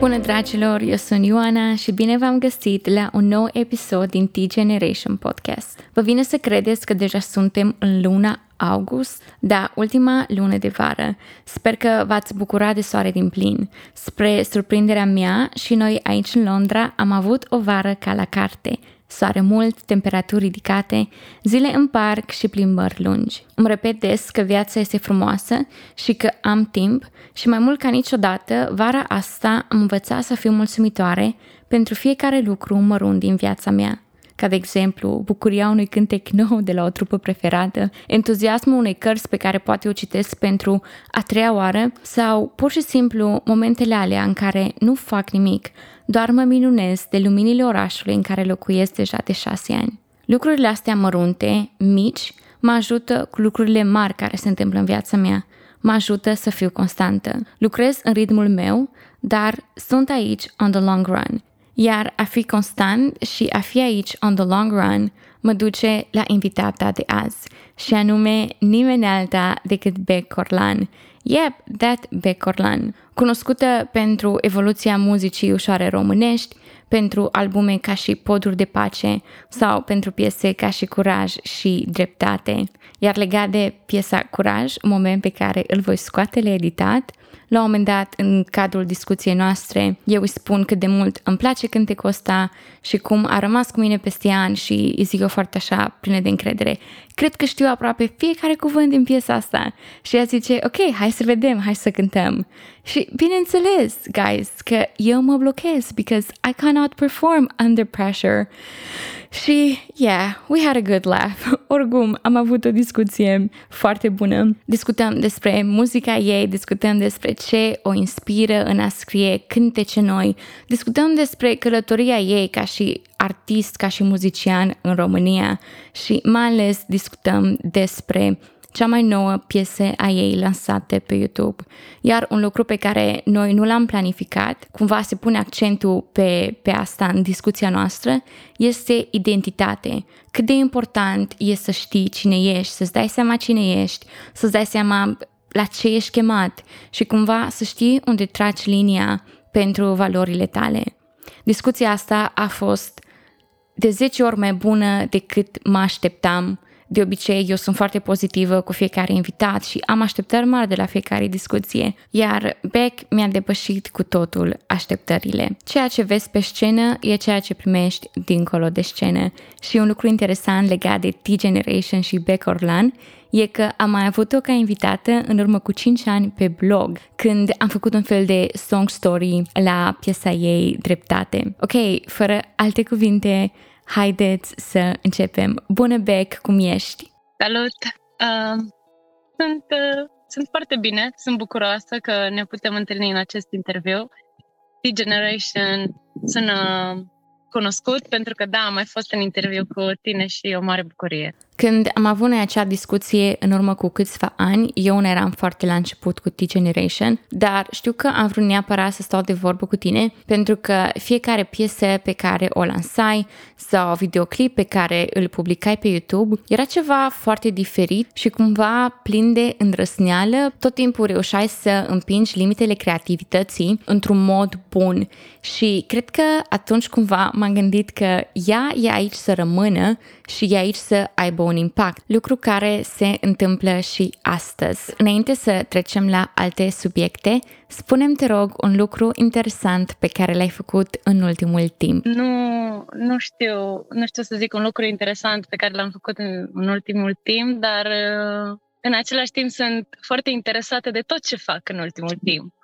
Bună dragilor, eu sunt Ioana și bine v-am găsit la un nou episod din T-Generation Podcast. Vă vine să credeți că deja suntem în luna august, da, ultima lună de vară. Sper că v-ați bucurat de soare din plin. Spre surprinderea mea și noi aici în Londra am avut o vară ca la carte soare mult, temperaturi ridicate, zile în parc și plimbări lungi. Îmi repet des că viața este frumoasă și că am timp și mai mult ca niciodată, vara asta am învățat să fiu mulțumitoare pentru fiecare lucru mărunt din viața mea ca de exemplu bucuria unui cântec nou de la o trupă preferată, entuziasmul unei cărți pe care poate o citesc pentru a treia oară sau pur și simplu momentele alea în care nu fac nimic, doar mă minunez de luminile orașului în care locuiesc deja de șase ani. Lucrurile astea mărunte, mici, mă ajută cu lucrurile mari care se întâmplă în viața mea. Mă ajută să fiu constantă. Lucrez în ritmul meu, dar sunt aici on the long run. Iar a fi constant și a fi aici on the long run mă duce la invitata de azi, și anume nimeni alta decât Beck Corlan. Yep, that Beck Corlan, cunoscută pentru evoluția muzicii ușoare românești, pentru albume ca și Poduri de Pace sau pentru piese ca și Curaj și Dreptate. Iar legat de piesa Curaj, un moment pe care îl voi scoate la editat, la un moment dat, în cadrul discuției noastre, eu îi spun cât de mult îmi place cântecul ăsta și cum a rămas cu mine peste ani și îi zic eu foarte așa, plină de încredere. Cred că știu aproape fiecare cuvânt din piesa asta. Și ea zice, ok, hai să vedem, hai să cântăm. Și bineînțeles, guys, că eu mă blochez because I cannot perform under pressure. Și, yeah, we had a good laugh. Oricum, am avut o discuție foarte bună. Discutăm despre muzica ei, discutăm despre ce o inspiră în a scrie cântece noi, discutăm despre călătoria ei ca și artist, ca și muzician în România și mai ales discutăm despre cea mai nouă piese a ei lansate pe YouTube. Iar un lucru pe care noi nu l-am planificat, cumva se pune accentul pe, pe asta în discuția noastră, este identitate. Cât de important e să știi cine ești, să-ți dai seama cine ești, să-ți dai seama la ce ești chemat și cumva să știi unde tragi linia pentru valorile tale. Discuția asta a fost de 10 ori mai bună decât mă așteptam de obicei, eu sunt foarte pozitivă cu fiecare invitat și am așteptări mari de la fiecare discuție, iar Beck mi-a depășit cu totul așteptările. Ceea ce vezi pe scenă e ceea ce primești dincolo de scenă. Și un lucru interesant legat de T-Generation și Beck Orlan e că am mai avut-o ca invitată în urmă cu 5 ani pe blog, când am făcut un fel de song story la piesa ei Dreptate. Ok, fără alte cuvinte, Haideți să începem. Bună, Beck, cum ești? Salut! Uh, sunt, uh, sunt foarte bine, sunt bucuroasă că ne putem întâlni în acest interviu. T-Generation sună cunoscut pentru că, da, am mai fost în interviu cu tine și e o mare bucurie. Când am avut noi acea discuție în urmă cu câțiva ani, eu nu eram foarte la început cu T-Generation, dar știu că am vrut neapărat să stau de vorbă cu tine pentru că fiecare piesă pe care o lansai sau videoclip pe care îl publicai pe YouTube era ceva foarte diferit și cumva plin de îndrăsneală. Tot timpul reușeai să împingi limitele creativității într-un mod bun și cred că atunci cumva m-am gândit că ea e aici să rămână și e aici să aibă un impact, lucru care se întâmplă și astăzi. Înainte să trecem la alte subiecte, spunem te rog un lucru interesant pe care l-ai făcut în ultimul timp. Nu, nu știu, nu știu să zic un lucru interesant pe care l-am făcut în, în ultimul timp, dar uh, în același timp sunt foarte interesată de tot ce fac în ultimul timp.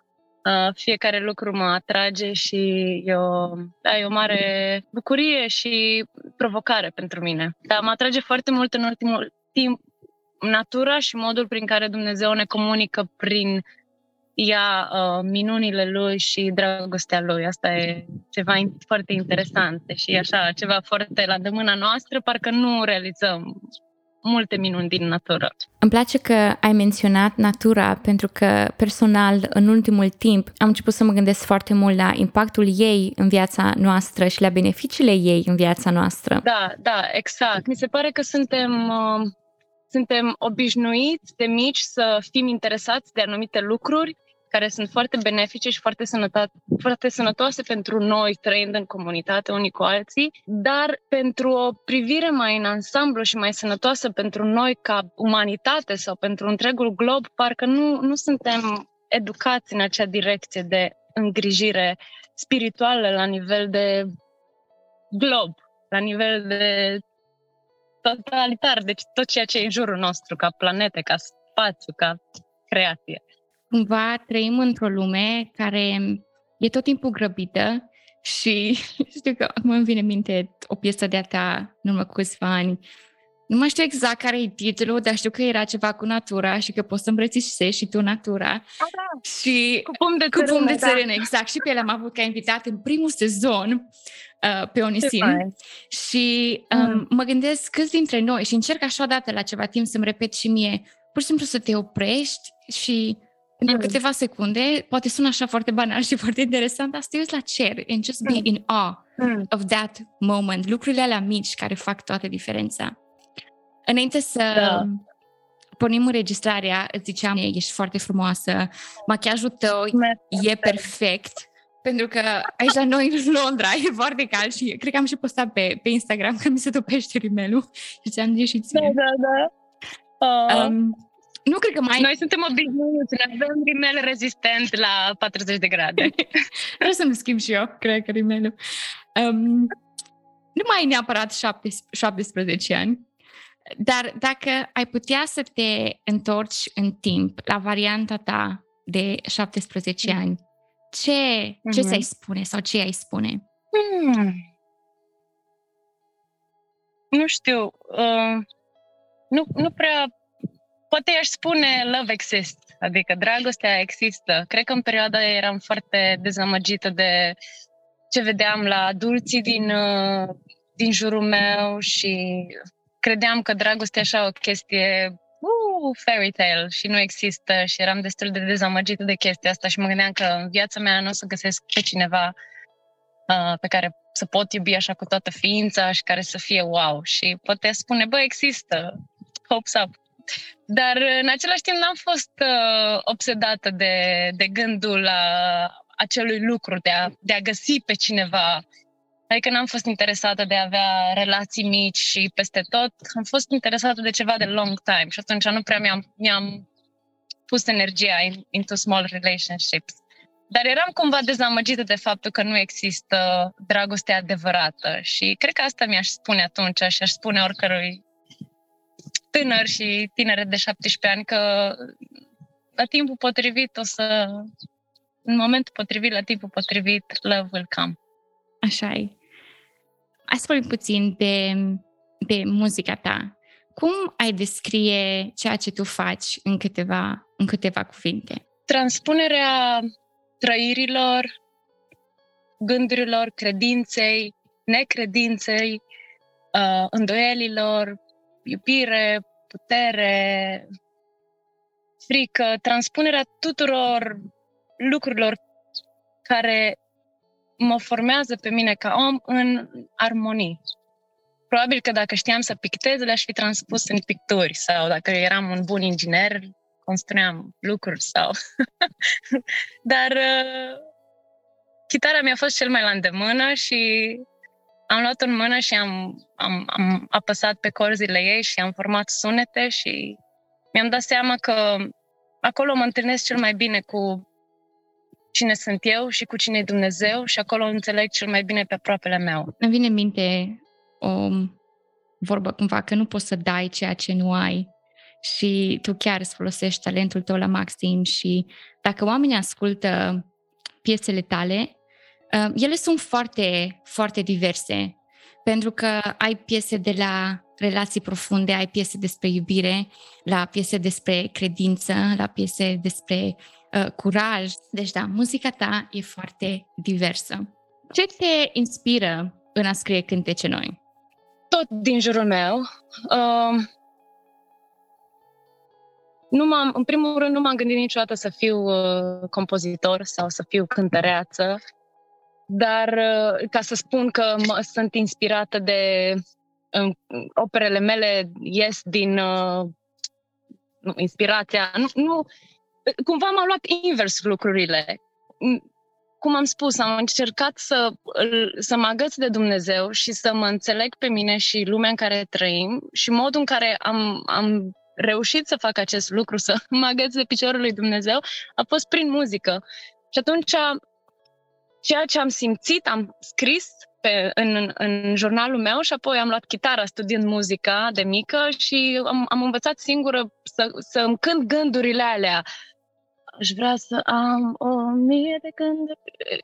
Uh, fiecare lucru mă atrage și e o, da, e o mare bucurie și provocare pentru mine. Dar mă atrage foarte mult în ultimul timp natura și modul prin care Dumnezeu ne comunică prin ea uh, minunile lui și dragostea lui. Asta e ceva foarte interesant și așa, ceva foarte la de mâna noastră, parcă nu realizăm multe minuni din natură. Îmi place că ai menționat natura pentru că personal în ultimul timp am început să mă gândesc foarte mult la impactul ei în viața noastră și la beneficiile ei în viața noastră. Da, da, exact. Mi se pare că suntem uh, suntem obișnuiți de mici să fim interesați de anumite lucruri care sunt foarte benefice și foarte, sănătate, foarte sănătoase pentru noi trăind în comunitate unii cu alții, dar pentru o privire mai în ansamblu și mai sănătoasă pentru noi ca umanitate sau pentru întregul glob, parcă nu, nu suntem educați în acea direcție de îngrijire spirituală la nivel de glob, la nivel de totalitar, deci tot ceea ce e în jurul nostru, ca planete, ca spațiu, ca creație. Cumva trăim într-o lume care e tot timpul grăbită și știu că acum îmi vine în minte o piesă de-a ta în urmă cu câțiva ani. Nu mai știu exact care e titlul, dar știu că era ceva cu natura și că poți să îmbrățișezi și tu natura. da. Și cu pum de țărână, cu pum de țărână da. exact. Și pe el am avut ca invitat în primul sezon uh, pe Onisim. Și um, mm. mă gândesc câți dintre noi, și încerc așa odată la ceva timp să-mi repet și mie, pur și simplu să te oprești și pentru mm. câteva secunde, poate sună așa foarte banal și foarte interesant, dar să te uiți la cer and just be mm. in awe mm. of that moment. Lucrurile alea mici care fac toată diferența. Înainte să da. pornim înregistrarea, îți ziceam, ești foarte frumoasă, machiajul tău e perfect, pentru că aici la noi în Londra e foarte cald și cred că am și postat pe, pe Instagram că mi se topește rimelul și ți-am zis și ție. Da, da, da. Uh. Um, nu cred că mai... Noi suntem obișnuiți, ne avem rimel rezistent la 40 de grade. Vreau să-mi schimb și eu, cred că rimelul. Um, nu mai ai neapărat 17 ani, dar dacă ai putea să te întorci în timp la varianta ta de 17 mm. ani, ce, mm-hmm. ce ți-ai spune sau ce ai spune? Hmm. Nu știu. Uh, nu, nu prea... Poate aș spune love exists, adică dragostea există. Cred că în perioada aia eram foarte dezamăgită de ce vedeam la adulții din, uh, din jurul meu și credeam că dragostea e așa o chestie uh, fairy tale și nu există și eram destul de dezamăgită de chestia asta și mă gândeam că în viața mea nu o să găsesc pe cineva uh, pe care să pot iubi așa cu toată ființa și care să fie wow. Și poate spune, bă, există, hopes up. Dar în același timp n-am fost uh, obsedată de, de gândul la acelui lucru, de a, de a găsi pe cineva Adică n-am fost interesată de a avea relații mici și peste tot. Am fost interesată de ceva de long time și atunci nu prea mi-am, mi-am pus energia in, into small relationships. Dar eram cumva dezamăgită de faptul că nu există dragoste adevărată și cred că asta mi-aș spune atunci și aș spune oricărui tânăr și tinere de 17 ani că la timpul potrivit o să, în momentul potrivit, la timpul potrivit, love will come. Așa e. Hai să vorbim puțin de, de muzica ta. Cum ai descrie ceea ce tu faci în câteva, în câteva cuvinte? Transpunerea trăirilor, gândurilor, credinței, necredinței, uh, îndoielilor, iubire, putere, frică, transpunerea tuturor lucrurilor care mă formează pe mine ca om în armonii. Probabil că dacă știam să pictez, le-aș fi transpus în picturi sau dacă eram un bun inginer, construiam lucruri sau... Dar uh, chitara mi-a fost cel mai la îndemână și am luat-o în mână și am, am, am apăsat pe corzile ei și am format sunete și mi-am dat seama că acolo mă întâlnesc cel mai bine cu cine sunt eu și cu cine e Dumnezeu și acolo înțeleg cel mai bine pe aproapele meu. Îmi vine în minte o vorbă cumva că nu poți să dai ceea ce nu ai și tu chiar îți folosești talentul tău la maxim și dacă oamenii ascultă piesele tale, uh, ele sunt foarte, foarte diverse pentru că ai piese de la relații profunde, ai piese despre iubire, la piese despre credință, la piese despre uh, curaj. Deci da, muzica ta e foarte diversă. Ce te inspiră în a scrie cântece noi? Tot din jurul meu. Uh, nu m-am, în primul rând, nu m-am gândit niciodată să fiu uh, compozitor sau să fiu cântăreață, dar uh, ca să spun că mă, sunt inspirată de uh, operele mele ies din uh, nu, inspirația, nu, nu cumva m-au luat invers lucrurile. Cum am spus, am încercat să, să mă agăț de Dumnezeu și să mă înțeleg pe mine și lumea în care trăim și modul în care am, am reușit să fac acest lucru, să mă agăț de piciorul lui Dumnezeu, a fost prin muzică. Și atunci, ceea ce am simțit, am scris pe, în, în jurnalul meu și apoi am luat chitara studiind muzica de mică și am, am învățat singură să, să îmi cânt gândurile alea. Aș vrea să am o mie de gânduri.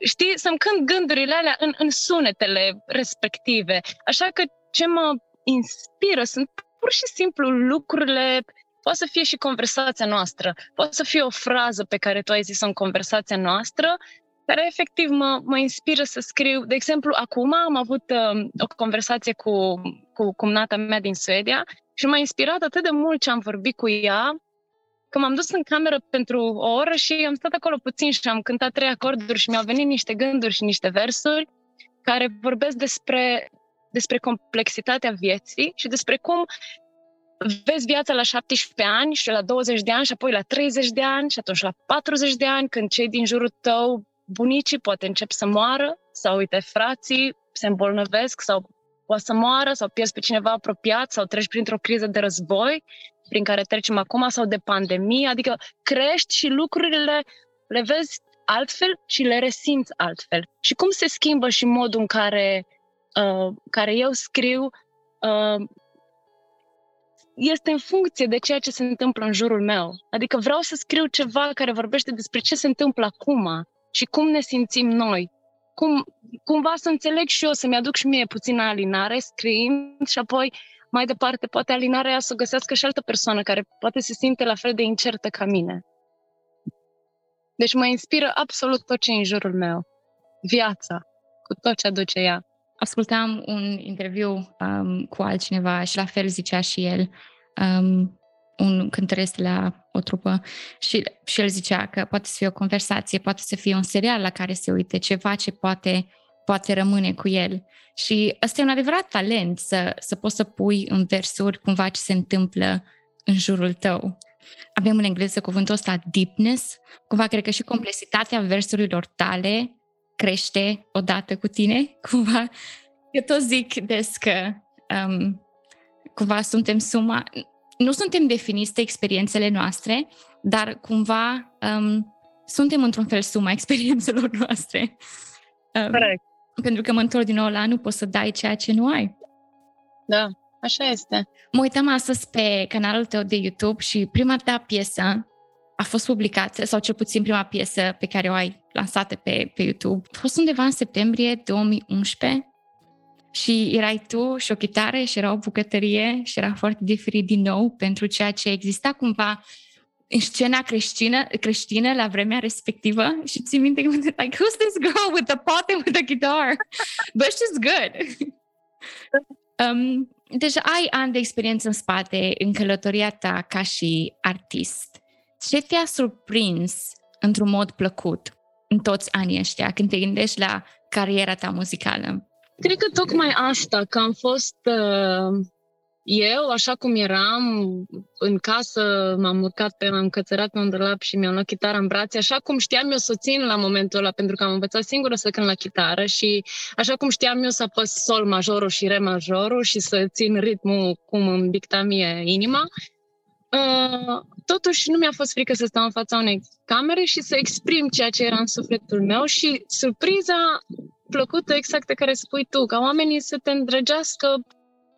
Știi, să-mi cânt gândurile alea în, în sunetele respective. Așa că ce mă inspiră sunt pur și simplu lucrurile Poate să fie și conversația noastră, poate să fie o frază pe care tu ai zis-o în conversația noastră, care efectiv mă, mă inspiră să scriu. De exemplu, acum am avut uh, o conversație cu, cu cumnata mea din Suedia și m-a inspirat atât de mult ce am vorbit cu ea, că m-am dus în cameră pentru o oră și am stat acolo puțin și am cântat trei acorduri și mi-au venit niște gânduri și niște versuri care vorbesc despre, despre complexitatea vieții și despre cum vezi viața la 17 ani și la 20 de ani și apoi la 30 de ani și atunci la 40 de ani, când cei din jurul tău, bunicii, poate încep să moară sau, uite, frații se îmbolnăvesc sau poate să moară sau pierzi pe cineva apropiat sau treci printr-o criză de război prin care trecem acum sau de pandemie, adică crești și lucrurile le vezi altfel și le resimți altfel. Și cum se schimbă și modul în care, uh, care eu scriu uh, este în funcție de ceea ce se întâmplă în jurul meu. Adică vreau să scriu ceva care vorbește despre ce se întâmplă acum și cum ne simțim noi. Cum, cumva să înțeleg și eu, să-mi aduc și mie puțină alinare, scriind și apoi mai departe, poate alinarea aia să o găsească și altă persoană care poate se simte la fel de incertă ca mine. Deci mă inspiră absolut tot ce e în jurul meu. Viața, cu tot ce aduce ea ascultam un interviu um, cu altcineva și la fel zicea și el, um, un cântăresc la o trupă și, și el zicea că poate să fie o conversație, poate să fie un serial la care se uite, ceva ce poate, poate rămâne cu el. Și ăsta e un adevărat talent să, să poți să pui în versuri cumva ce se întâmplă în jurul tău. Avem în engleză cuvântul ăsta deepness, cumva cred că și complexitatea versurilor tale crește odată cu tine, cumva. Eu tot zic des că um, cumva suntem suma, nu suntem definiți de experiențele noastre, dar cumva um, suntem într-un fel suma experiențelor noastre. Um, Corect. Pentru că mă întorc din nou la nu poți să dai ceea ce nu ai. Da, așa este. Mă uitam astăzi pe canalul tău de YouTube și prima ta piesă a fost publicată, sau cel puțin prima piesă pe care o ai lansată pe, pe YouTube, a fost undeva în septembrie 2011 și erai tu și o chitară și era o bucătărie și era foarte diferit din nou pentru ceea ce exista cumva în scena creștină, creștină la vremea respectivă și ți minte că like, who's this girl with the pot and with the guitar? But she's good. um, deci ai ani de experiență în spate în călătoria ta ca și artist. Ce te-a surprins într-un mod plăcut în toți anii ăștia când te gândești la cariera ta muzicală? Cred că tocmai asta, că am fost uh, eu, așa cum eram, în casă, m-am urcat pe, m-am cățărat pe un dulap și mi-am luat chitara în brațe, așa cum știam eu să o țin la momentul ăla, pentru că am învățat singură să cânt la chitară și așa cum știam eu să apăs sol majorul și re majorul și să țin ritmul cum îmi dicta mie inima, Uh, totuși nu mi-a fost frică să stau în fața unei camere și să exprim ceea ce era în sufletul meu și surpriza plăcută exact pe care spui tu, ca oamenii să te îndrăgească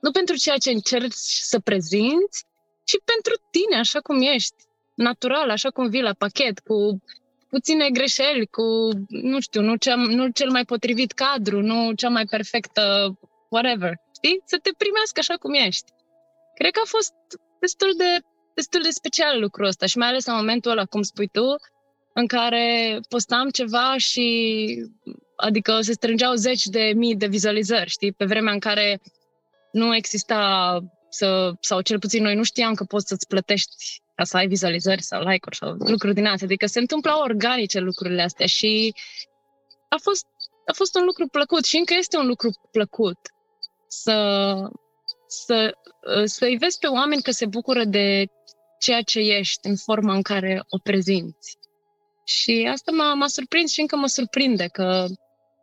nu pentru ceea ce încerci să prezinți, ci pentru tine, așa cum ești, natural, așa cum vii la pachet, cu puține greșeli, cu, nu știu, nu, cea, nu cel mai potrivit cadru, nu cea mai perfectă whatever, știi? Să te primească așa cum ești. Cred că a fost destul de destul de special lucrul ăsta și mai ales în momentul ăla, cum spui tu, în care postam ceva și adică se strângeau zeci de mii de vizualizări, știi, pe vremea în care nu exista să, sau cel puțin noi nu știam că poți să-ți plătești ca să ai vizualizări sau like-uri sau lucruri din astea. Adică se întâmplau organice lucrurile astea și a fost, a fost un lucru plăcut și încă este un lucru plăcut să, să, să-i vezi pe oameni că se bucură de ceea ce ești în forma în care o prezinți. Și asta m-a, m-a surprins și încă mă surprinde că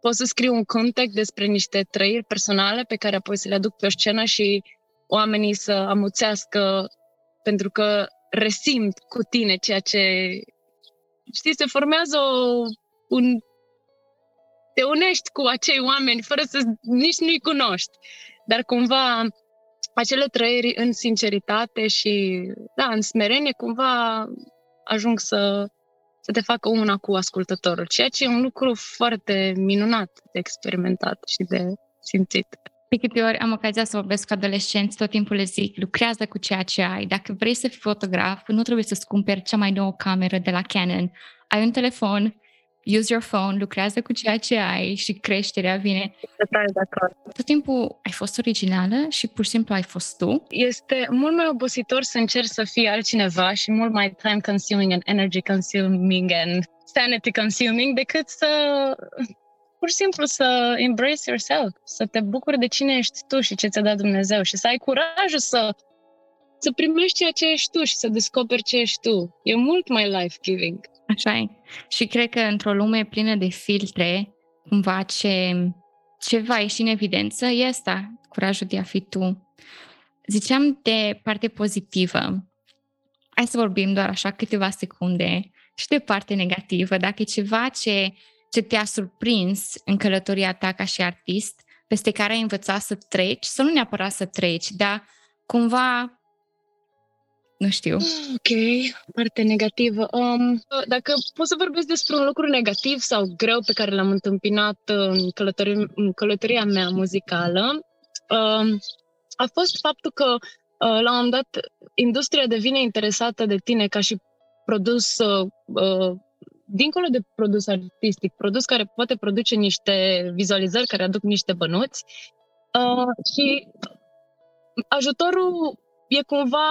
pot să scriu un context despre niște trăiri personale pe care apoi să le aduc pe o scenă și oamenii să amuțească pentru că resimt cu tine ceea ce... Știi, se formează o, un... Te unești cu acei oameni fără să nici nu-i cunoști. Dar cumva acele trăiri în sinceritate și, da, în smerenie, cumva ajung să, să te facă una cu ascultătorul, ceea ce e un lucru foarte minunat de experimentat și de simțit. De câte ori am ocazia să vorbesc cu adolescenți, tot timpul le zic, lucrează cu ceea ce ai. Dacă vrei să fii fotograf, nu trebuie să-ți cumperi cea mai nouă cameră de la Canon. Ai un telefon, use your phone, lucrează cu ceea ce ai și creșterea vine. Total de acord. Tot timpul ai fost originală și pur și simplu ai fost tu? Este mult mai obositor să încerci să fii altcineva și mult mai time consuming and energy consuming and sanity consuming decât să pur și simplu să embrace yourself, să te bucuri de cine ești tu și ce ți-a dat Dumnezeu și să ai curajul să să primești ceea ce ești tu și să descoperi ce ești tu. E mult mai life-giving. Așa e. Și cred că într-o lume plină de filtre, cumva ce, ce va ieși în evidență e asta, curajul de a fi tu. Ziceam de parte pozitivă. Hai să vorbim doar așa câteva secunde și de parte negativă. Dacă e ceva ce, ce te-a surprins în călătoria ta ca și artist, peste care ai învățat să treci, să nu neapărat să treci, dar cumva nu știu. Ok, parte negativă. Um, dacă pot să vorbesc despre un lucru negativ sau greu pe care l-am întâmpinat în, călători, în călătoria mea muzicală, um, a fost faptul că uh, la un moment dat industria devine interesată de tine ca și produs uh, uh, dincolo de produs artistic, produs care poate produce niște vizualizări care aduc niște bănuți uh, și ajutorul e cumva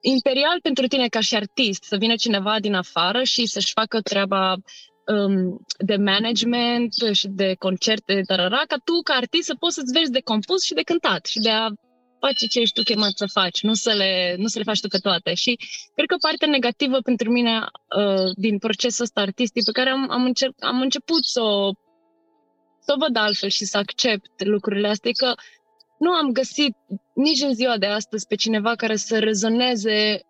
imperial pentru tine ca și artist, să vină cineva din afară și să-și facă treaba um, de management și de concerte, tarara, ca tu, ca artist, să poți să-ți vezi de compus și de cântat și de a face ce ești tu chemat să faci, nu să le, nu să le faci tu pe toate. Și cred că partea negativă pentru mine uh, din procesul ăsta artistic pe care am, am, încerc, am început să o, să o văd altfel și să accept lucrurile astea, e că nu am găsit nici în ziua de astăzi pe cineva care să rezoneze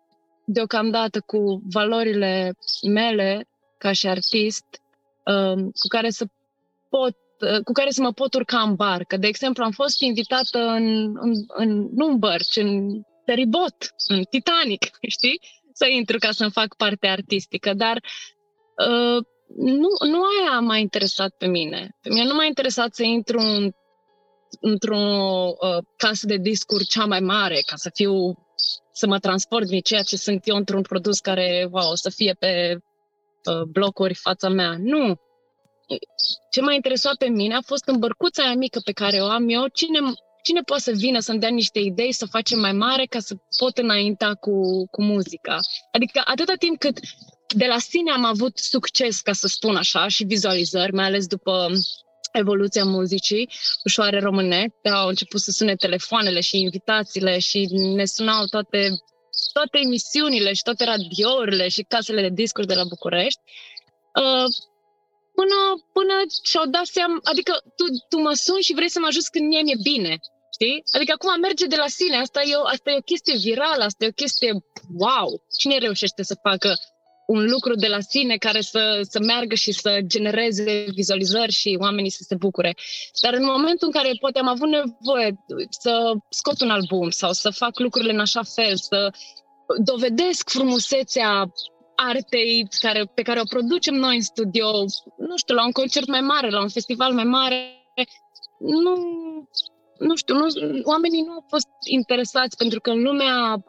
deocamdată cu valorile mele ca și artist, um, cu care să pot uh, cu care să mă pot urca în barcă. De exemplu, am fost invitată în, în, în nu în bărci, în feribot, în Titanic, știi? Să intru ca să-mi fac parte artistică, dar uh, nu, nu aia m-a interesat pe mine. Pe mine nu m-a interesat să intru în într-o uh, casă de discuri cea mai mare, ca să fiu, să mă transport din ceea ce sunt eu într-un produs care, wow, o să fie pe uh, blocuri fața mea. Nu. Ce m-a interesat pe mine a fost în bărcuța aia mică pe care o am eu, cine, cine poate să vină să-mi dea niște idei, să facem mai mare ca să pot înainta cu, cu muzica. Adică atâta timp cât de la sine am avut succes, ca să spun așa, și vizualizări, mai ales după evoluția muzicii ușoare române, au început să sune telefoanele și invitațiile și ne sunau toate, toate emisiunile și toate radiourile și casele de discuri de la București. Uh, până, până și-au dat seama, adică tu, tu mă suni și vrei să mă ajut când mie mi-e bine. Știi? Adică acum merge de la sine, asta e, o, asta e o chestie virală, asta e o chestie wow! Cine reușește să facă un lucru de la sine care să, să meargă și să genereze vizualizări și oamenii să se bucure. Dar în momentul în care poate am avut nevoie să scot un album sau să fac lucrurile în așa fel, să dovedesc frumusețea artei care, pe care o producem noi în studio, nu știu, la un concert mai mare, la un festival mai mare, nu, nu știu, nu, oamenii nu au fost interesați pentru că în lumea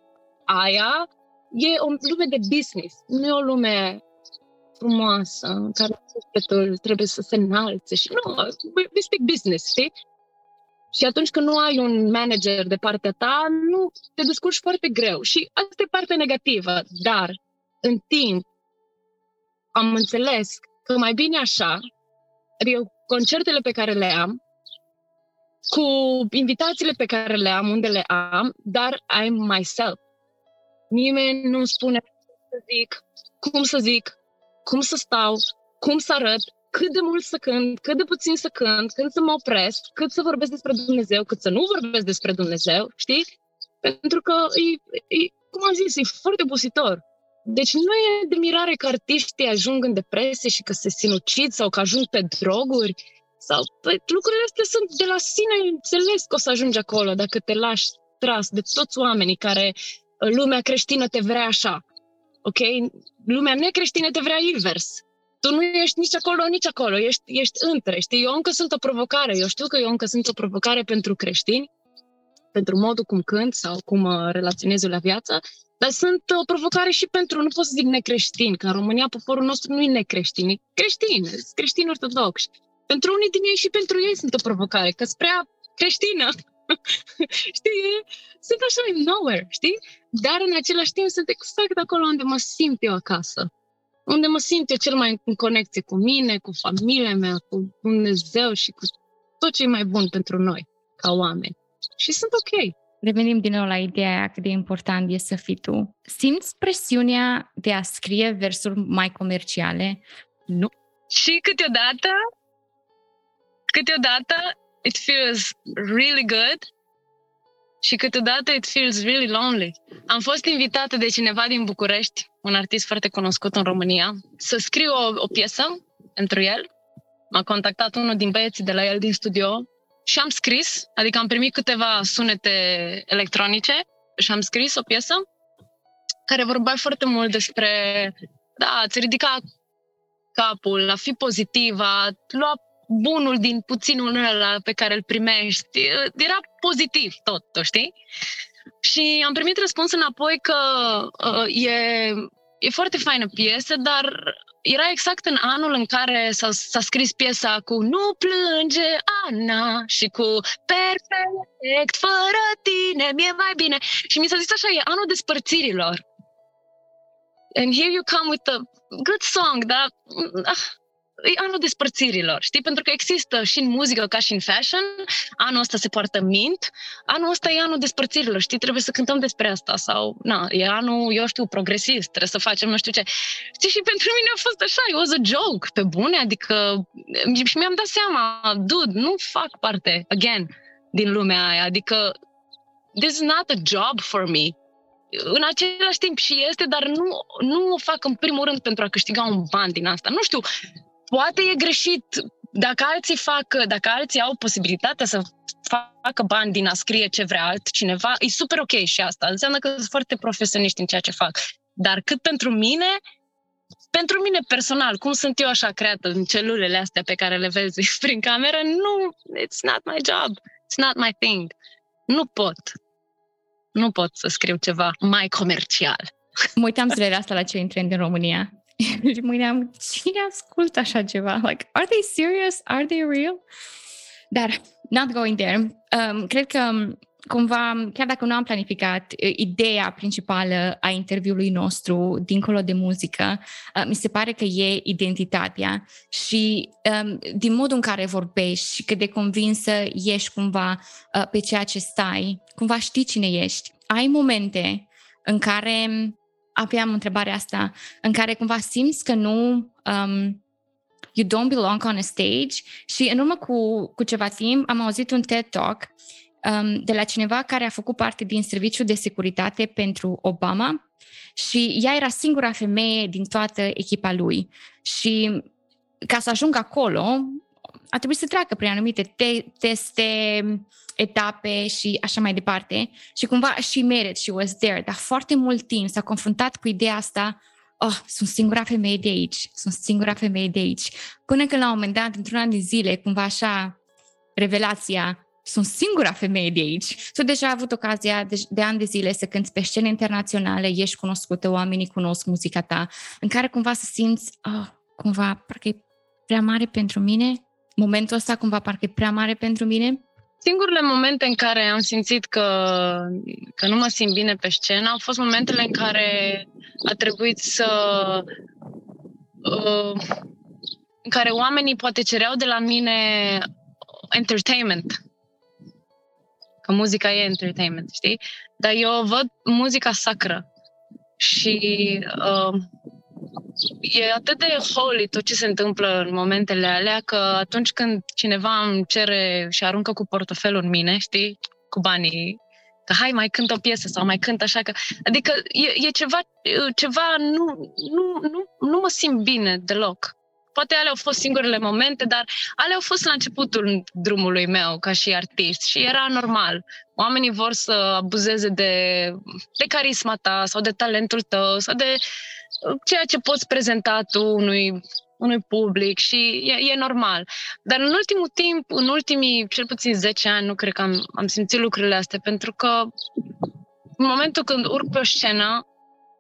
aia e o lume de business, nu e o lume frumoasă, în care sufletul trebuie să se înalțe și nu, we speak business, știi? Și atunci când nu ai un manager de partea ta, nu te descurci foarte greu. Și asta e partea negativă. Dar, în timp, am înțeles că mai bine așa, eu concertele pe care le am, cu invitațiile pe care le am, unde le am, dar I'm myself Nimeni nu spune cum să zic, cum să zic, cum să stau, cum să arăt, cât de mult să cânt, cât de puțin să cânt, când să mă opresc, cât să vorbesc despre Dumnezeu, cât să nu vorbesc despre Dumnezeu, știi? Pentru că, e, e, cum am zis, e foarte obositor. Deci nu e de mirare că artiștii ajung în depresie și că se sinucid sau că ajung pe droguri. Sau, păi, lucrurile astea sunt de la sine înțeles că o să ajungi acolo dacă te lași tras de toți oamenii care uh, lumea creștină te vrea așa. Ok? Lumea necreștină te vrea invers. Tu nu ești nici acolo, nici acolo. Ești, ești între, știi? Eu încă sunt o provocare. Eu știu că eu încă sunt o provocare pentru creștini, pentru modul cum cânt sau cum uh, relaționez la viață, dar sunt o provocare și pentru, nu pot să zic necreștini, că în România poporul nostru nu e necreștin, e creștin, sunt creștini ortodoxi. Pentru unii din ei și pentru ei sunt o provocare, că sunt prea creștină. știi? Sunt așa in nowhere, știi? Dar în același timp sunt exact acolo unde mă simt eu acasă. Unde mă simt eu cel mai în conexie cu mine, cu familia mea, cu Dumnezeu și cu tot ce e mai bun pentru noi, ca oameni. Și sunt ok. Revenim din nou la ideea cât de important e să fii tu. Simți presiunea de a scrie versuri mai comerciale? Nu. Și câteodată, câteodată it feels really good și câteodată it feels really lonely. Am fost invitată de cineva din București, un artist foarte cunoscut în România, să scriu o, o piesă pentru el. M-a contactat unul din băieții de la el din studio și am scris, adică am primit câteva sunete electronice și am scris o piesă care vorbea foarte mult despre, da, îți ridica capul, a fi pozitiv, a lua bunul din puținul ăla pe care îl primești. Era pozitiv tot, știi? Și am primit răspuns înapoi că uh, e, e foarte faină piesă, dar era exact în anul în care s-a, s-a scris piesa cu Nu plânge Ana și cu Perfect, fără tine, mi-e mai bine. Și mi s-a zis așa, e anul despărțirilor. And here you come with a good song, dar ah, e anul despărțirilor, știi? Pentru că există și în muzică ca și în fashion, anul ăsta se poartă mint, anul ăsta e anul despărțirilor, știi? Trebuie să cântăm despre asta sau, na, e anul, eu știu, progresist, trebuie să facem nu știu ce. Știi, și pentru mine a fost așa, it was a joke, pe bune, adică și mi-am dat seama, dude, nu fac parte, again, din lumea aia, adică this is not a job for me, în același timp și este, dar nu, nu o fac în primul rând pentru a câștiga un ban din asta. Nu știu, poate e greșit dacă alții fac, dacă alții au posibilitatea să facă bani din a scrie ce vrea altcineva, e super ok și asta. Înseamnă că sunt foarte profesioniști în ceea ce fac. Dar cât pentru mine, pentru mine personal, cum sunt eu așa creată în celulele astea pe care le vezi prin cameră, nu, it's not my job, it's not my thing. Nu pot. Nu pot să scriu ceva mai comercial. Mă uitam zilele astea la ce intră în România și mă gândeam, cine ascultă așa ceva? Like, are they serious? Are they real? Dar, not going there, um, cred că um, cumva, chiar dacă nu am planificat, ideea principală a interviului nostru, dincolo de muzică, uh, mi se pare că e identitatea și um, din modul în care vorbești și cât de convinsă ești cumva uh, pe ceea ce stai, cumva știi cine ești. Ai momente în care aveam întrebarea asta, în care cumva simți că nu um, you don't belong on a stage și în urmă cu, cu ceva timp am auzit un TED Talk um, de la cineva care a făcut parte din serviciul de securitate pentru Obama și ea era singura femeie din toată echipa lui. Și ca să ajungă acolo a trebuit să treacă prin anumite te- teste, etape și așa mai departe. Și cumva și merit, she was there, dar foarte mult timp s-a confruntat cu ideea asta, oh, sunt singura femeie de aici, sunt singura femeie de aici. Până când la un moment dat, într-un an de zile, cumva așa, revelația, sunt singura femeie de aici. Tu deja ai avut ocazia de, de ani de zile să cânti pe scene internaționale, ești cunoscută, oamenii cunosc muzica ta, în care cumva să simți, oh, cumva, parcă e prea mare pentru mine, momentul ăsta cumva parcă e prea mare pentru mine? Singurele momente în care am simțit că, că nu mă simt bine pe scenă au fost momentele în care a trebuit să... Uh, în care oamenii poate cereau de la mine entertainment. Că muzica e entertainment, știi? Dar eu văd muzica sacră. Și uh, e atât de holy tot ce se întâmplă în momentele alea, că atunci când cineva îmi cere și aruncă cu portofelul în mine, știi, cu banii, că hai mai cânt o piesă sau mai cânt așa că... Adică e, e ceva, ceva nu, nu, nu, nu mă simt bine deloc. Poate alea au fost singurele momente, dar alea au fost la începutul drumului meu ca și artist și era normal. Oamenii vor să abuzeze de, de carisma ta sau de talentul tău sau de ceea ce poți prezenta tu unui, unui public și e, e normal. Dar în ultimul timp, în ultimii cel puțin 10 ani, nu cred că am, am simțit lucrurile astea, pentru că în momentul când urc pe o scenă,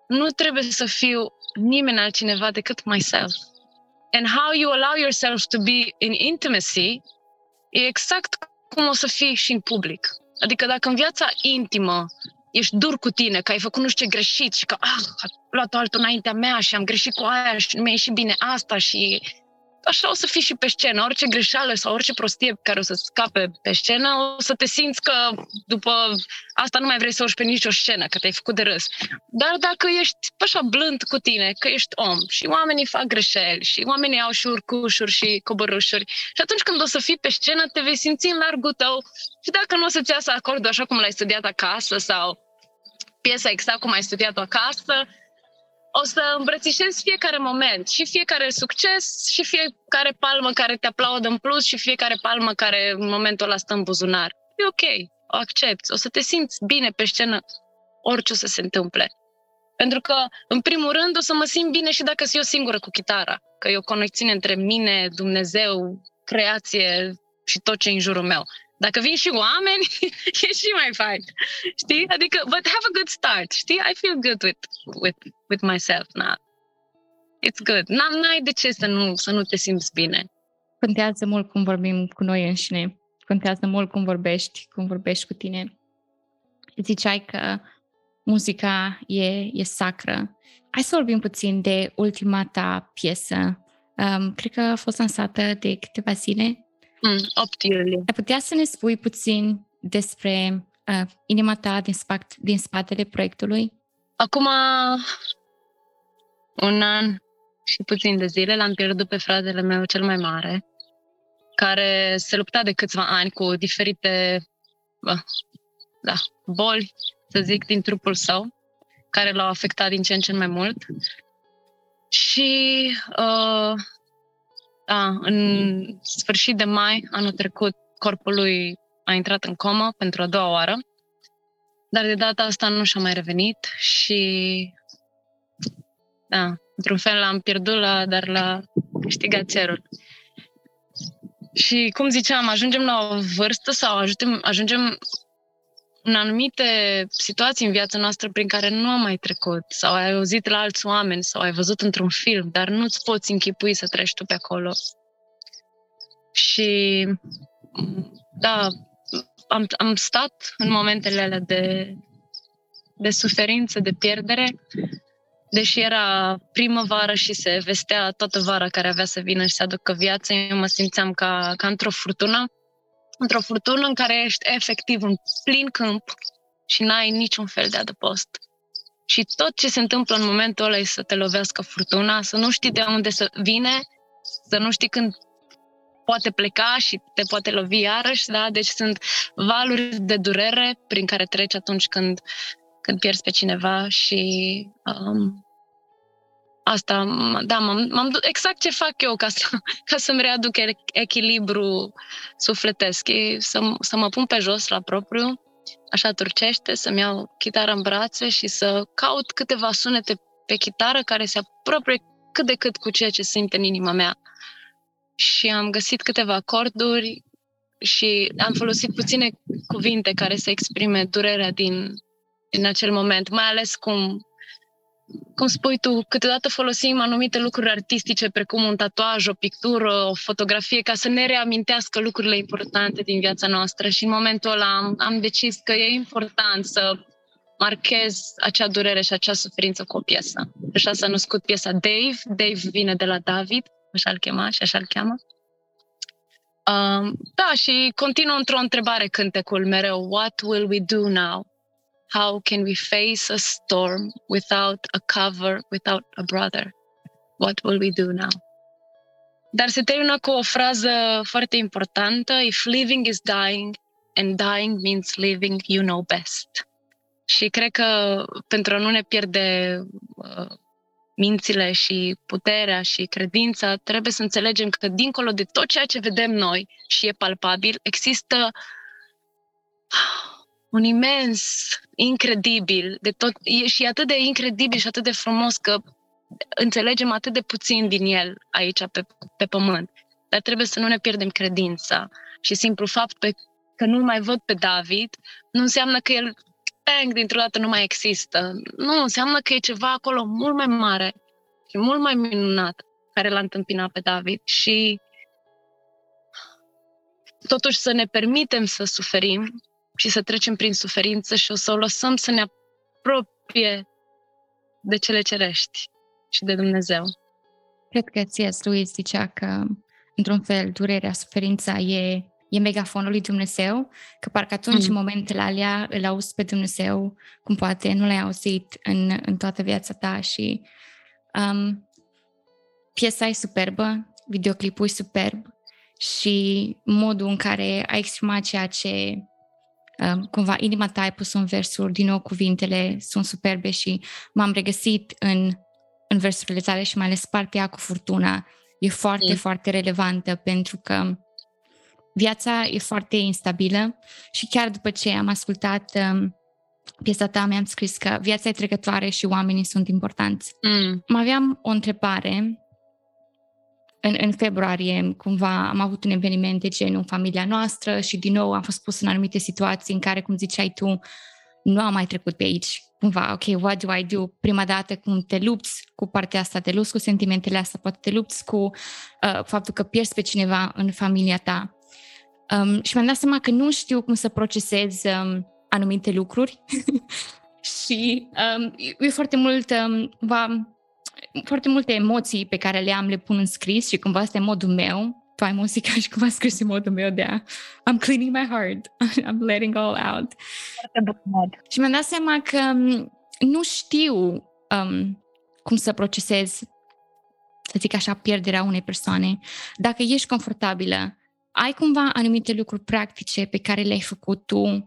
nu trebuie să fiu nimeni altcineva decât myself. And how you allow yourself to be in intimacy e exact cum o să fii și în public. Adică dacă în viața intimă ești dur cu tine, că ai făcut nu știu ce greșit și că ah, a luat altul înaintea mea și am greșit cu aia și nu mi-a ieșit bine asta și așa o să fii și pe scenă. Orice greșeală sau orice prostie care o să scape pe scenă, o să te simți că după asta nu mai vrei să urci pe nicio scenă, că te-ai făcut de râs. Dar dacă ești așa blând cu tine, că ești om și oamenii fac greșeli și oamenii au și urcușuri și coborâșuri și atunci când o să fii pe scenă, te vei simți în largul tău și dacă nu o să-ți iasă acordul așa cum l-ai studiat acasă sau piesa exact cum ai studiat-o acasă, o să îmbrățișezi fiecare moment și fiecare succes și fiecare palmă care te aplaudă în plus și fiecare palmă care în momentul ăla stă în buzunar. E ok, o accepti, o să te simți bine pe scenă orice o să se întâmple. Pentru că, în primul rând, o să mă simt bine și dacă sunt eu singură cu chitara, că e o conexiune între mine, Dumnezeu, creație și tot ce e în jurul meu. Dacă vin și oameni, e și mai fain. Știi? Adică, but have a good start. Știi? I feel good with, with, with myself now. It's good. N-am, n-ai de ce să nu, să nu te simți bine. Contează mult cum vorbim cu noi înșine. Contează mult cum vorbești, cum vorbești cu tine. Ziceai că muzica e, e sacră. Hai să vorbim puțin de ultima ta piesă. Um, cred că a fost lansată de câteva zile. Mm, 8 iulie. Ai putea să ne spui puțin despre uh, inima ta din, spac- din spatele proiectului? Acum un an și puțin de zile l-am pierdut pe fratele meu cel mai mare, care se lupta de câțiva ani cu diferite bă, da, boli, să zic, din trupul său, care l-au afectat din ce în ce mai mult. Și uh, da, în sfârșit de mai, anul trecut, corpul lui a intrat în comă pentru a doua oară, dar de data asta nu și-a mai revenit și da, într-un fel l-am pierdut, la, dar l-a câștigat cerul. Și cum ziceam, ajungem la o vârstă sau ajungem, ajungem în anumite situații în viața noastră prin care nu am mai trecut sau ai auzit la alți oameni sau ai văzut într-un film, dar nu-ți poți închipui să treci tu pe acolo. Și da, am, am stat în momentele alea de, de suferință, de pierdere, deși era primăvară și se vestea toată vara care avea să vină și să aducă viață, eu mă simțeam ca, ca într-o furtună într-o furtună în care ești efectiv în plin câmp și n-ai niciun fel de adăpost. Și tot ce se întâmplă în momentul ăla e să te lovească furtuna, să nu știi de unde să vine, să nu știi când poate pleca și te poate lovi iarăși, da? Deci sunt valuri de durere prin care treci atunci când, când pierzi pe cineva și um, asta, da, m-am, m-am, exact ce fac eu ca, să, ca să-mi readuc echilibru sufletesc, e să, să mă pun pe jos la propriu, așa turcește, să-mi iau chitara în brațe și să caut câteva sunete pe chitară care se apropie cât de cât cu ceea ce simt în inima mea. Și am găsit câteva acorduri și am folosit puține cuvinte care să exprime durerea din, din acel moment, mai ales cum cum spui tu, câteodată folosim anumite lucruri artistice, precum un tatuaj, o pictură, o fotografie, ca să ne reamintească lucrurile importante din viața noastră și în momentul ăla am, am decis că e important să marchez acea durere și acea suferință cu o piesă. Așa s-a născut piesa Dave. Dave vine de la David, așa l chema și așa l cheamă. Um, da, și continuă într-o întrebare cântecul mereu. What will we do now? How can we face a storm without a cover, without a brother? What will we do now? Dar se termină cu o frază foarte importantă. If living is dying and dying means living, you know best. Și cred că pentru a nu ne pierde uh, mințile și puterea și credința, trebuie să înțelegem că dincolo de tot ceea ce vedem noi și e palpabil, există un imens, incredibil, de tot, e și atât de incredibil și atât de frumos că înțelegem atât de puțin din el aici pe, pe pământ. Dar trebuie să nu ne pierdem credința. Și simplu fapt pe, că nu-l mai văd pe David, nu înseamnă că el, bang, dintr-o dată nu mai există. Nu, înseamnă că e ceva acolo mult mai mare și mult mai minunat care l-a întâmpinat pe David. Și totuși să ne permitem să suferim și să trecem prin suferință și o să o lăsăm să ne apropie de cele cerești și de Dumnezeu. Cred că C.S. Lewis zicea că, într-un fel, durerea, suferința e, e megafonul lui Dumnezeu, că parcă atunci, mm. în momentele alea, îl auzi pe Dumnezeu, cum poate nu l-ai auzit în, în toată viața ta și um, piesa e superbă, videoclipul e superb și modul în care ai exprimat ceea ce um, cumva inima ta ai pus în versuri, din nou cuvintele sunt superbe și m-am regăsit în în versurile tale și mai ales partea cu furtuna e foarte, mm. foarte relevantă pentru că viața e foarte instabilă și chiar după ce am ascultat um, piesa ta, mi-am scris că viața e trecătoare și oamenii sunt importanți. Mm. Mai aveam o întrebare. În, în februarie, cumva, am avut un eveniment de genul în familia noastră și din nou am fost pus în anumite situații în care, cum ziceai tu, nu am mai trecut pe aici cumva, ok, what do I do? Prima dată cum te lupți cu partea asta, te lupți cu sentimentele astea, poate te lupți cu uh, faptul că pierzi pe cineva în familia ta. Um, și mi-am dat seama că nu știu cum să procesez um, anumite lucruri și um, e foarte mult, um, cumva, foarte multe emoții pe care le am, le pun în scris și cumva asta e modul meu tu ai muzica și cumva scris în modul meu de a I'm cleaning my heart, I'm letting all out. Și mi-am dat seama că um, nu știu um, cum să procesez, să zic așa, pierderea unei persoane. Dacă ești confortabilă, ai cumva anumite lucruri practice pe care le-ai făcut tu uh,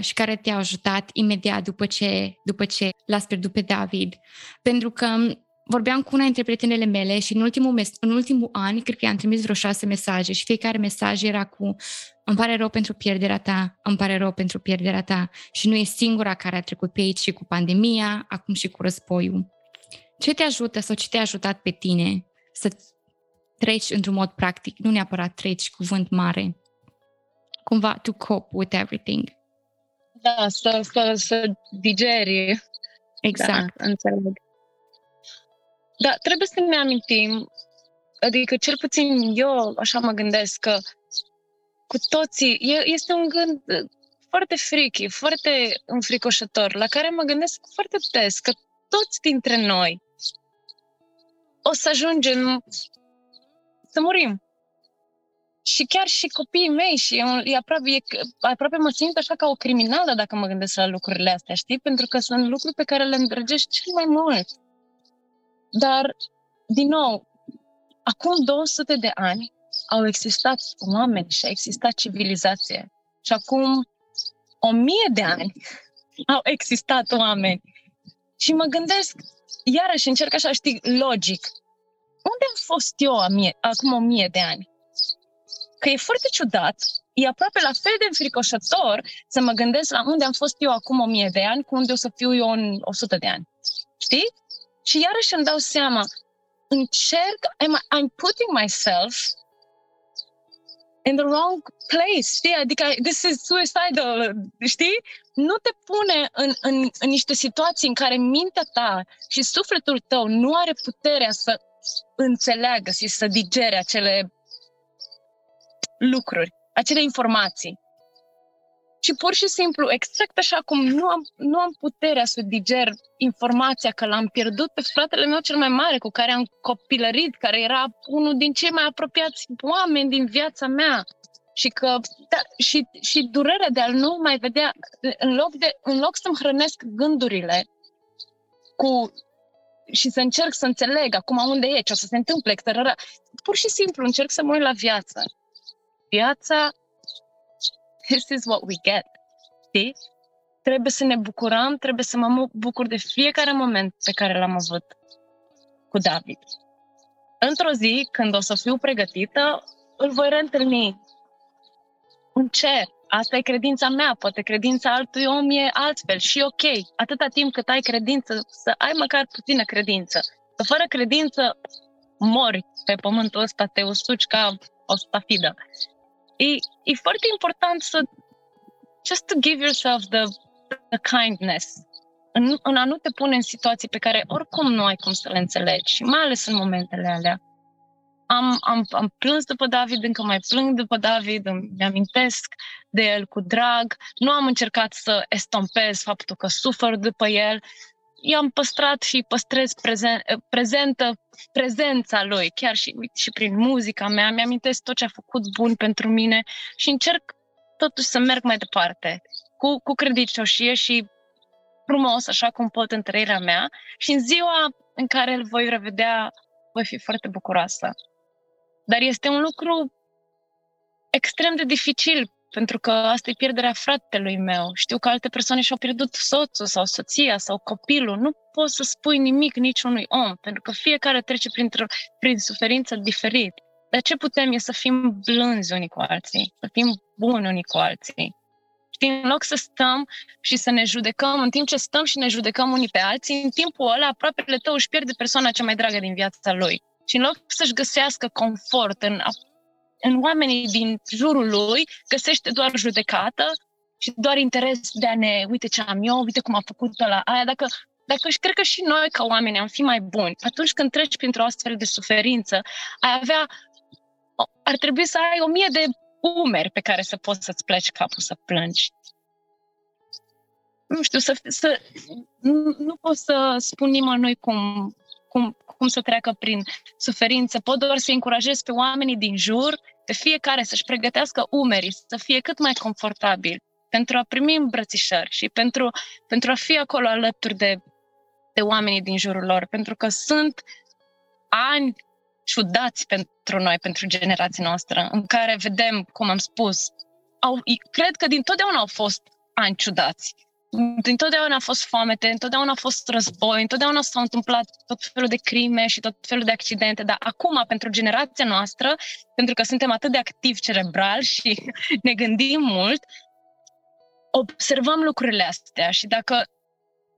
și care te-au ajutat imediat după ce, după ce l-ați pierdut pe David. Pentru că um, vorbeam cu una dintre prietenele mele și în ultimul, mes- în ultimul an, cred că i-am trimis vreo șase mesaje și fiecare mesaj era cu îmi pare rău pentru pierderea ta, îmi pare rău pentru pierderea ta și nu e singura care a trecut pe aici și cu pandemia, acum și cu războiul. Ce te ajută sau ce te-a ajutat pe tine să treci într-un mod practic, nu neapărat treci cuvânt mare, cumva to cope with everything? Da, să, să, să digeri. Exact. Da, înțeleg. Da, trebuie să ne amintim, adică cel puțin eu așa mă gândesc că cu toții, este un gând foarte fricky, foarte înfricoșător, la care mă gândesc foarte des, că toți dintre noi o să ajungem să murim. Și chiar și copiii mei și e aproape, e, aproape mă simt așa ca o criminală dacă mă gândesc la lucrurile astea, știi? Pentru că sunt lucruri pe care le îndrăgești cel mai mult. Dar, din nou, acum 200 de ani au existat oameni și a existat civilizație. Și acum o mie de ani au existat oameni. Și mă gândesc, iarăși încerc așa, știi, logic. Unde am fost eu acum o mie de ani? Că e foarte ciudat, e aproape la fel de înfricoșător să mă gândesc la unde am fost eu acum o mie de ani cu unde o să fiu eu în 100 de ani. Știi? Și iarăși îmi dau seama, încerc, am, I'm putting myself in the wrong place, știi? Adică this is suicidal, știi? Nu te pune în, în, în niște situații în care mintea ta și sufletul tău nu are puterea să înțeleagă și să digere acele lucruri, acele informații. Și pur și simplu, exact așa cum nu am, nu am puterea să diger informația că l-am pierdut pe fratele meu cel mai mare, cu care am copilărit, care era unul din cei mai apropiați oameni din viața mea. și, că, da, și, și durerea de a nu mai vedea, în loc, de, în loc să-mi hrănesc gândurile cu și să încerc să înțeleg acum unde e, ce o să se întâmple, etc. Pur și simplu încerc să mă uit la viață. Viața, this is what we get. Știi? Trebuie să ne bucurăm, trebuie să mă bucur de fiecare moment pe care l-am avut cu David. Într-o zi, când o să fiu pregătită, îl voi reîntâlni în cer. Asta e credința mea, poate credința altui om e altfel și ok. Atâta timp cât ai credință, să ai măcar puțină credință. Că fără credință mori pe pământul ăsta, te usuci ca o stafidă. E, e foarte important să just to give yourself the, the kindness în, în a nu te pune în situații pe care oricum nu ai cum să le înțelegi, mai ales în momentele alea am, am, am plâns după David, încă mai plâng după David, îmi amintesc de el cu drag. Nu am încercat să estompez faptul că sufăr după el. I-am păstrat și păstrez prezen, prezentă prezența lui, chiar și, și prin muzica mea. Mi-amintesc tot ce a făcut bun pentru mine și încerc totuși să merg mai departe, cu, cu credincioșie și frumos, așa cum pot în trăirea mea și în ziua în care îl voi revedea, voi fi foarte bucuroasă. Dar este un lucru extrem de dificil, pentru că asta e pierderea fratelui meu. Știu că alte persoane și-au pierdut soțul sau soția sau copilul. Nu poți să spui nimic niciunui om, pentru că fiecare trece printr-o, prin suferință diferit. Dar ce putem e să fim blânzi unii cu alții, să fim buni unii cu alții. Știi, în loc să stăm și să ne judecăm, în timp ce stăm și ne judecăm unii pe alții, în timpul ăla aproapele tău își pierde persoana cea mai dragă din viața lui. Și în loc să-și găsească confort în, în oamenii din jurul lui, găsește doar judecată și doar interes de a ne, uite ce am eu, uite cum am făcut la aia. Dacă, dacă și cred că și noi ca oameni am fi mai buni, atunci când treci printr-o astfel de suferință, ai avea, ar trebui să ai o mie de umeri pe care să poți să-ți pleci capul să plângi. Nu știu, să, să nu, nu pot să spun nimănui cum, cum, cum să treacă prin suferință. Pot doar să încurajez pe oamenii din jur, pe fiecare să-și pregătească umerii, să fie cât mai confortabil pentru a primi îmbrățișări și pentru, pentru a fi acolo alături de, de oamenii din jurul lor, pentru că sunt ani ciudați pentru noi, pentru generația noastră, în care vedem, cum am spus, au, cred că din totdeauna au fost ani ciudați întotdeauna a fost foamete, întotdeauna a fost război, întotdeauna s-au întâmplat tot felul de crime și tot felul de accidente, dar acum, pentru generația noastră, pentru că suntem atât de activi cerebral și ne gândim mult, observăm lucrurile astea și dacă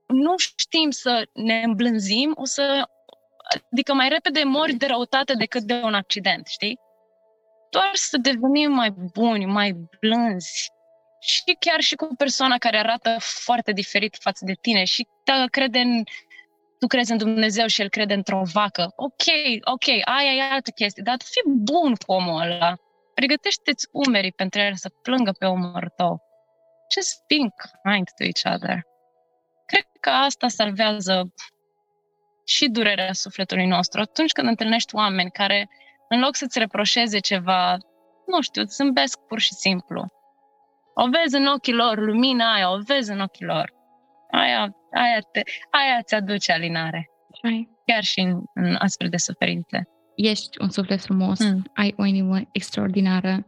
nu știm să ne îmblânzim, o să, adică mai repede mori de răutate decât de un accident, știi? Doar să devenim mai buni, mai blânzi, și chiar și cu persoana care arată foarte diferit față de tine și dacă crede în tu crezi în Dumnezeu și el crede într-o vacă. Ok, ok, aia e altă chestie, dar fii bun cu omul ăla. Pregătește-ți umerii pentru el să plângă pe omul tău. Just being kind to each other. Cred că asta salvează și durerea sufletului nostru. Atunci când întâlnești oameni care, în loc să-ți reproșeze ceva, nu știu, îți zâmbesc pur și simplu o vezi în ochii lor, lumina aia, o vezi în ochii lor. Aia, aia, te, aia ți aduce alinare. Ai. Chiar și în, în astfel de suferințe. Ești un suflet frumos, mm. ai o inimă extraordinară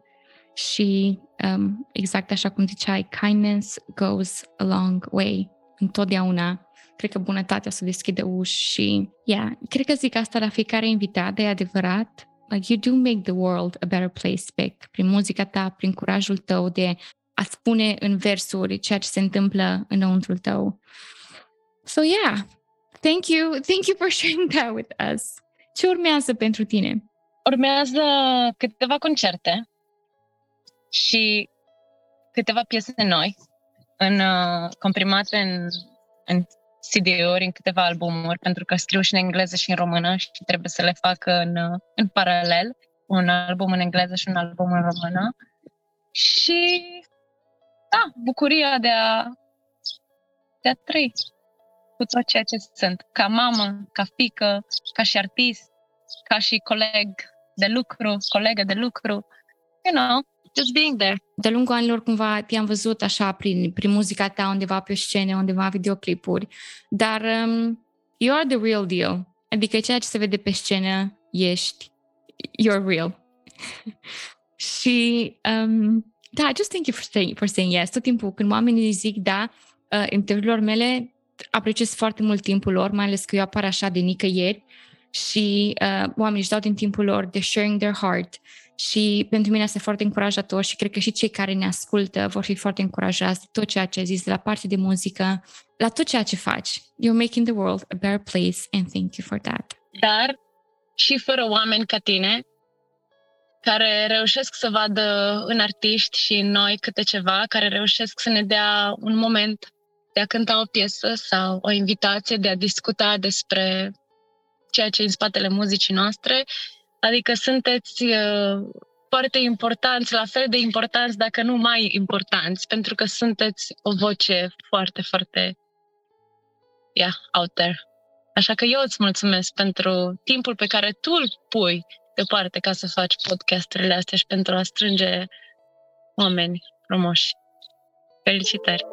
și um, exact așa cum ziceai, kindness goes a long way. Întotdeauna cred că bunătatea să deschide uși și, yeah, cred că zic asta la fiecare invitat, de adevărat, like you do make the world a better place, Beck, prin muzica ta, prin curajul tău de a spune în versuri ceea ce se întâmplă înăuntrul tău. So yeah, thank you, thank you for sharing that with us. Ce urmează pentru tine? Urmează câteva concerte și câteva piese noi, în, uh, comprimate în, în CD-uri, în câteva albumuri, pentru că scriu și în engleză și în română și trebuie să le fac în, uh, în paralel, un album în engleză și un album în română. Și da, bucuria de a, de a trăi cu tot ceea ce sunt. Ca mamă, ca fică, ca și artist, ca și coleg de lucru, colegă de lucru. You know, just being there. De lungul anilor cumva te-am văzut așa prin, prin muzica ta undeva pe scene, undeva videoclipuri, dar um, you are the real deal. Adică ceea ce se vede pe scenă, ești, you're real. și um, da, just thank you for saying, for saying yes. Tot timpul când oamenii zic da, uh, interviurilor mele, apreciez foarte mult timpul lor, mai ales că eu apar așa de nicăieri și uh, oamenii își dau din timpul lor, de sharing their heart și pentru mine este foarte încurajator și cred că și cei care ne ascultă vor fi foarte încurajați de tot ceea ce ai zis, de la partea de muzică, la tot ceea ce faci. You're making the world a better place and thank you for that. Dar și fără oameni ca tine, care reușesc să vadă în artiști și în noi câte ceva, care reușesc să ne dea un moment de a cânta o piesă sau o invitație de a discuta despre ceea ce e în spatele muzicii noastre. Adică sunteți uh, foarte importanți, la fel de importanți, dacă nu mai importanți, pentru că sunteți o voce foarte, foarte, yeah, out there. Așa că eu îți mulțumesc pentru timpul pe care tu îl pui departe ca să faci podcasturile astea și pentru a strânge oameni frumoși. Felicitări!